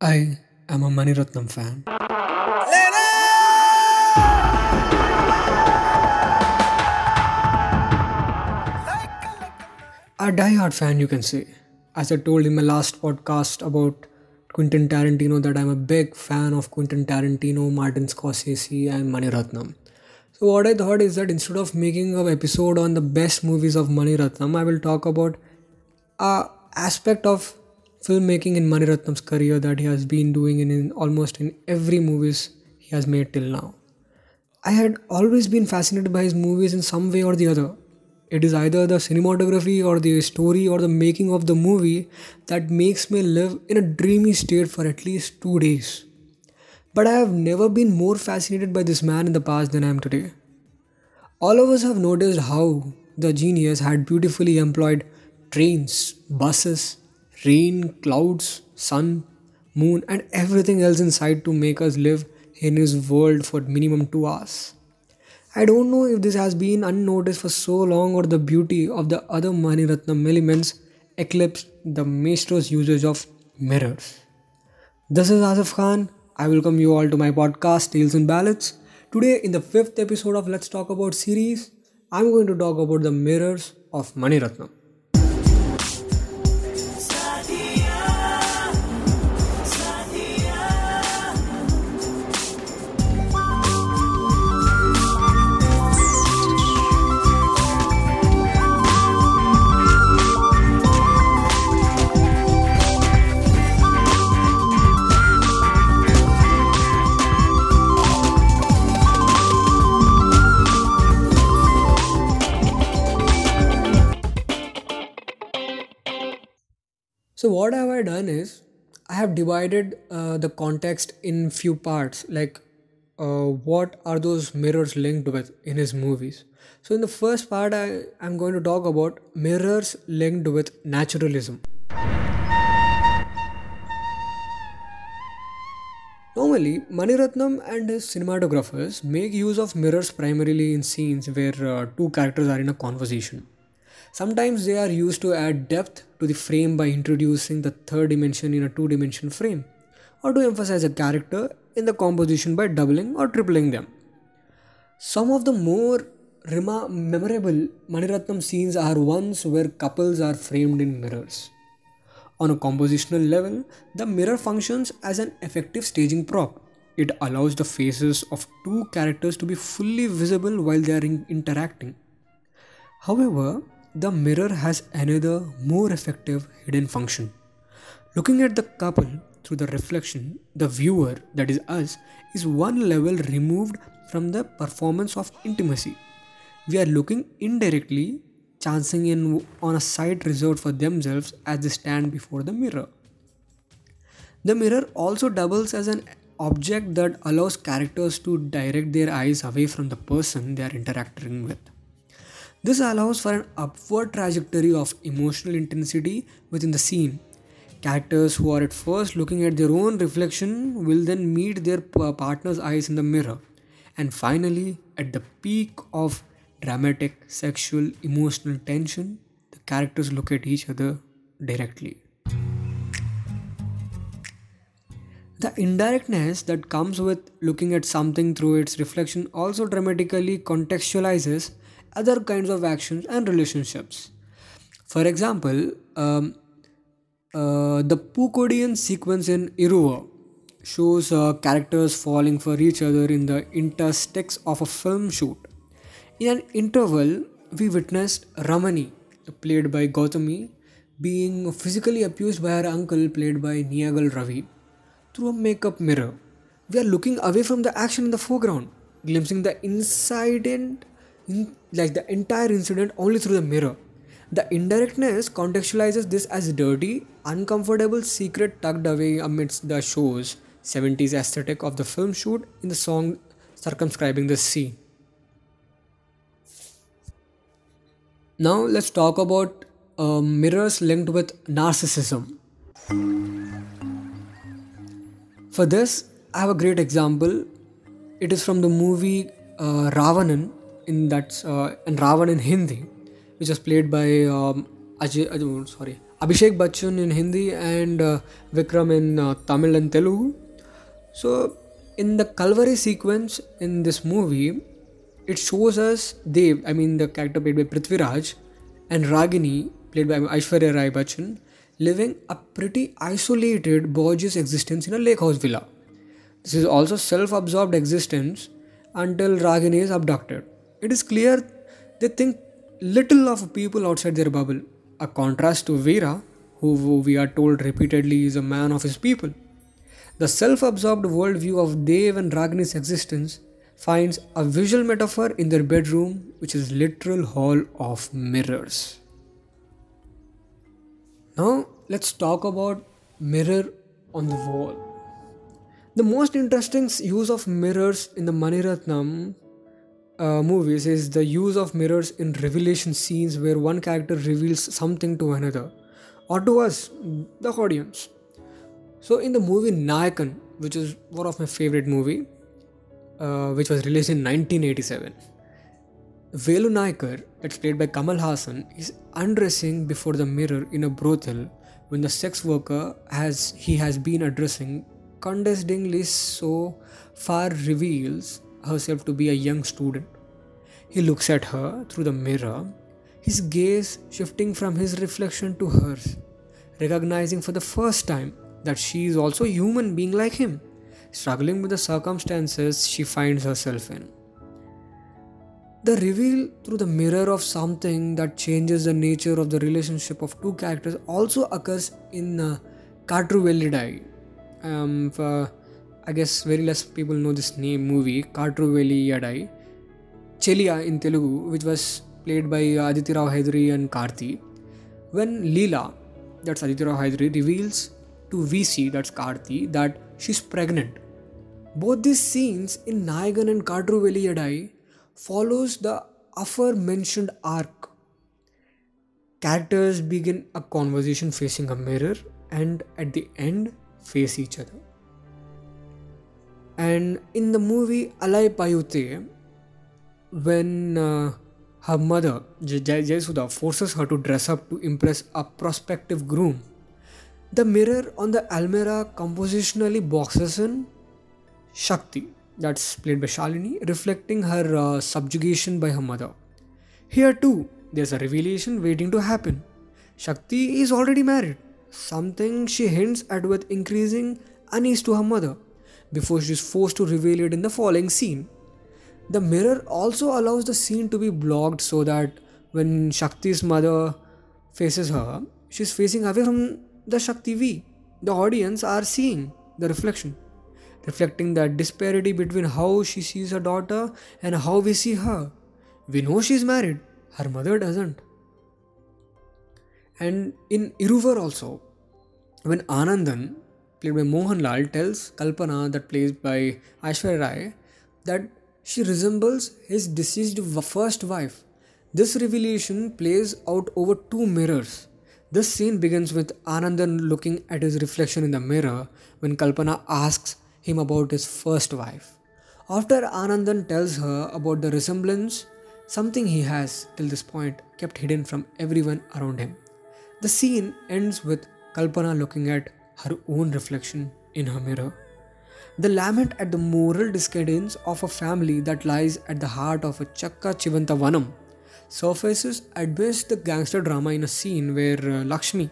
I am a Mani Maniratnam fan. A die-hard fan, you can say. As I told in my last podcast about Quentin Tarantino, that I'm a big fan of Quentin Tarantino, Martin Scorsese, and Mani Maniratnam. So what I thought is that instead of making an episode on the best movies of Mani Ratnam, I will talk about a aspect of filmmaking in Mani Ratnam's career that he has been doing in, in almost in every movies he has made till now. I had always been fascinated by his movies in some way or the other. It is either the cinematography or the story or the making of the movie that makes me live in a dreamy state for at least two days. But I have never been more fascinated by this man in the past than I am today. All of us have noticed how the genius had beautifully employed trains, buses, rain, clouds, sun, moon, and everything else inside to make us live in his world for minimum two hours. I don't know if this has been unnoticed for so long or the beauty of the other Mani Ratnam elements eclipsed the maestro's usage of mirrors. This is Asif Khan. I welcome you all to my podcast Tales and Ballads. Today, in the fifth episode of Let's Talk About series, I'm going to talk about the mirrors of Mani Ratnam. So what have I done is I have divided uh, the context in few parts like uh, what are those mirrors linked with in his movies. So in the first part I am going to talk about mirrors linked with naturalism. Normally, Mani Ratnam and his cinematographers make use of mirrors primarily in scenes where uh, two characters are in a conversation. Sometimes they are used to add depth to the frame by introducing the third dimension in a two dimension frame, or to emphasize a character in the composition by doubling or tripling them. Some of the more rema- memorable Mani Ratnam scenes are ones where couples are framed in mirrors. On a compositional level, the mirror functions as an effective staging prop. It allows the faces of two characters to be fully visible while they are in- interacting. However, the mirror has another more effective hidden function. Looking at the couple through the reflection, the viewer, that is us, is one level removed from the performance of intimacy. We are looking indirectly, chancing in on a sight reserved for themselves as they stand before the mirror. The mirror also doubles as an object that allows characters to direct their eyes away from the person they are interacting with. This allows for an upward trajectory of emotional intensity within the scene. Characters who are at first looking at their own reflection will then meet their partner's eyes in the mirror. And finally, at the peak of dramatic sexual emotional tension, the characters look at each other directly. The indirectness that comes with looking at something through its reflection also dramatically contextualizes other kinds of actions and relationships. For example, um, uh, the Pukodian sequence in Iruvar shows uh, characters falling for each other in the interstices of a film shoot. In an interval, we witnessed Ramani, played by Gautami, being physically abused by her uncle, played by Nizhalgal Ravi, through a makeup mirror. We are looking away from the action in the foreground, glimpsing the incident, in, like the entire incident, only through the mirror. The indirectness contextualizes this as dirty, uncomfortable secret tucked away amidst the show's 70s aesthetic of the film shoot in the song circumscribing the sea. Now let's talk about uh, mirrors linked with narcissism. For this, I have a great example. It is from the movie uh, Ravanan in that uh, and Ravan in Hindi, which was played by um, Ajay, uh, sorry Abhishek Bachchan in Hindi and uh, Vikram in uh, Tamil and Telugu. So in the Kalvare sequence in this movie, it shows us Dev, I mean the character played by Prithviraj, and Ragini, played by Aishwarya Rai Bachchan, living a pretty isolated, gorgeous existence in a lake house villa. This is also self-absorbed existence until Ragini is abducted. It is clear they think little of people outside their bubble, a contrast to Veera, who we are told repeatedly is a man of his people. The self absorbed worldview of Dev and Ragini's existence finds a visual metaphor in their bedroom, which is literal hall of mirrors. Now, let's talk about mirror on the wall. The most interesting use of mirrors in the Mani Ratnam uh, movies is the use of mirrors in revelation scenes where one character reveals something to another or to us, the audience. So, in the movie Nayakan, which is one of my favorite movie, uh, which was released in 1987. Velu Nayakar, that's played by Kamal Haasan, is undressing before the mirror in a brothel when the sex worker has he has been addressing condescendingly so far reveals herself to be a young student. He looks at her through the mirror, his gaze shifting from his reflection to hers, recognizing for the first time that she is also a human being like him struggling with the circumstances she finds herself in. The reveal through the mirror of something that changes the nature of the relationship of two characters also occurs in uh, Kaatru Veliyidai. Um, for, I guess very less people know this name movie, Katruveliyadai. Cheliya in Telugu, which was played by Aditi Rao Hydari and Karthi. When Leela, that's Aditi Rao Hydari, reveals to VC, that's Karthi, that she's pregnant both these scenes in Nayakan and Kaatru Veliyidai follows the aforementioned arc. Characters begin a conversation facing a mirror and at the end face each other. And in the movie Alai Payuthey, when uh, her mother, Jayasudha, forces her to dress up to impress a prospective groom, the mirror on the almirah compositionally boxes in Shakti, that's played by Shalini, reflecting her uh, subjugation by her mother. Here too, there's a revelation waiting to happen. Shakti is already married, something she hints at with increasing unease to her mother before she is forced to reveal it in the following scene. The mirror also allows the scene to be blocked so that when Shakti's mother faces her, she's facing away from the Shakti V. The audience are seeing the reflection reflecting the disparity between how she sees her daughter and how we see her. We know she's married, her mother doesn't. And in Iruvar also, when Anandan, played by Mohanlal, tells Kalpana, that played by Aishwarya Rai, that she resembles his deceased first wife. This revelation plays out over two mirrors. This scene begins with Anandan looking at his reflection in the mirror when Kalpana asks him about his first wife. After Anandan tells her about the resemblance, something he has till this point kept hidden from everyone around him. The scene ends with Kalpana looking at her own reflection in her mirror. The lament at the moral decadence of a family that lies at the heart of a Chekka Chivantha Vaanam surfaces amidst the gangster drama in a scene where uh, Lakshmi,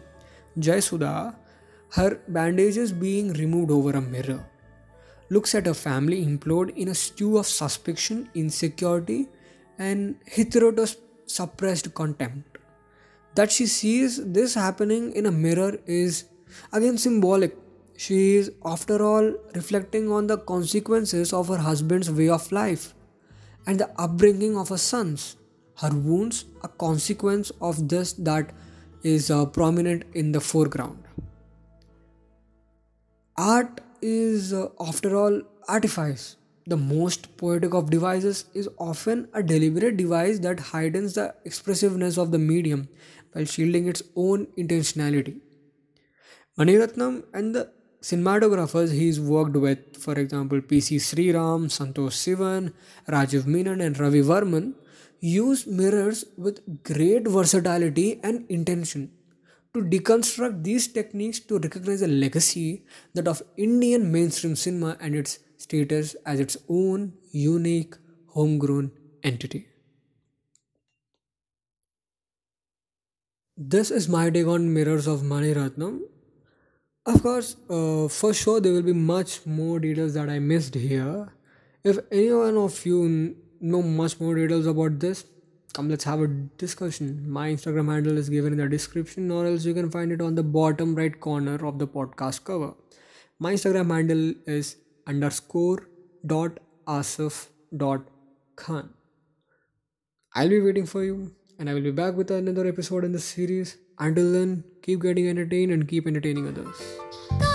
Jayasudha, her bandages being removed over a mirror looks at her family implode in a stew of suspicion, insecurity, and hitherto suppressed contempt. That she sees this happening in a mirror is again symbolic. She is, after all, reflecting on the consequences of her husband's way of life and the upbringing of her sons. Her wounds, a consequence of this that is uh, prominent in the foreground. Art is, uh, after all, artifice. The most poetic of devices is often a deliberate device that heightens the expressiveness of the medium while shielding its own intentionality. Mani Ratnam and the cinematographers he's worked with, for example, PC Sriram, Santosh Sivan, Rajiv Menon, and Ravi Varman, use mirrors with great versatility and intention. To deconstruct these techniques to recognize the legacy that of Indian mainstream cinema and its status as its own unique homegrown entity. This is my take on Mirrors of Mani Ratnam. Of course, uh, for sure, there will be much more details that I missed here. If anyone of you know much more details about this, come let's have a discussion. My Instagram handle is given in the description, or else you can find it on the bottom right corner of the podcast cover. My Instagram handle is underscore dot asif dot khan. I'll be waiting for you, and I will be back with another episode in this series. Until then, keep getting entertained and keep entertaining others.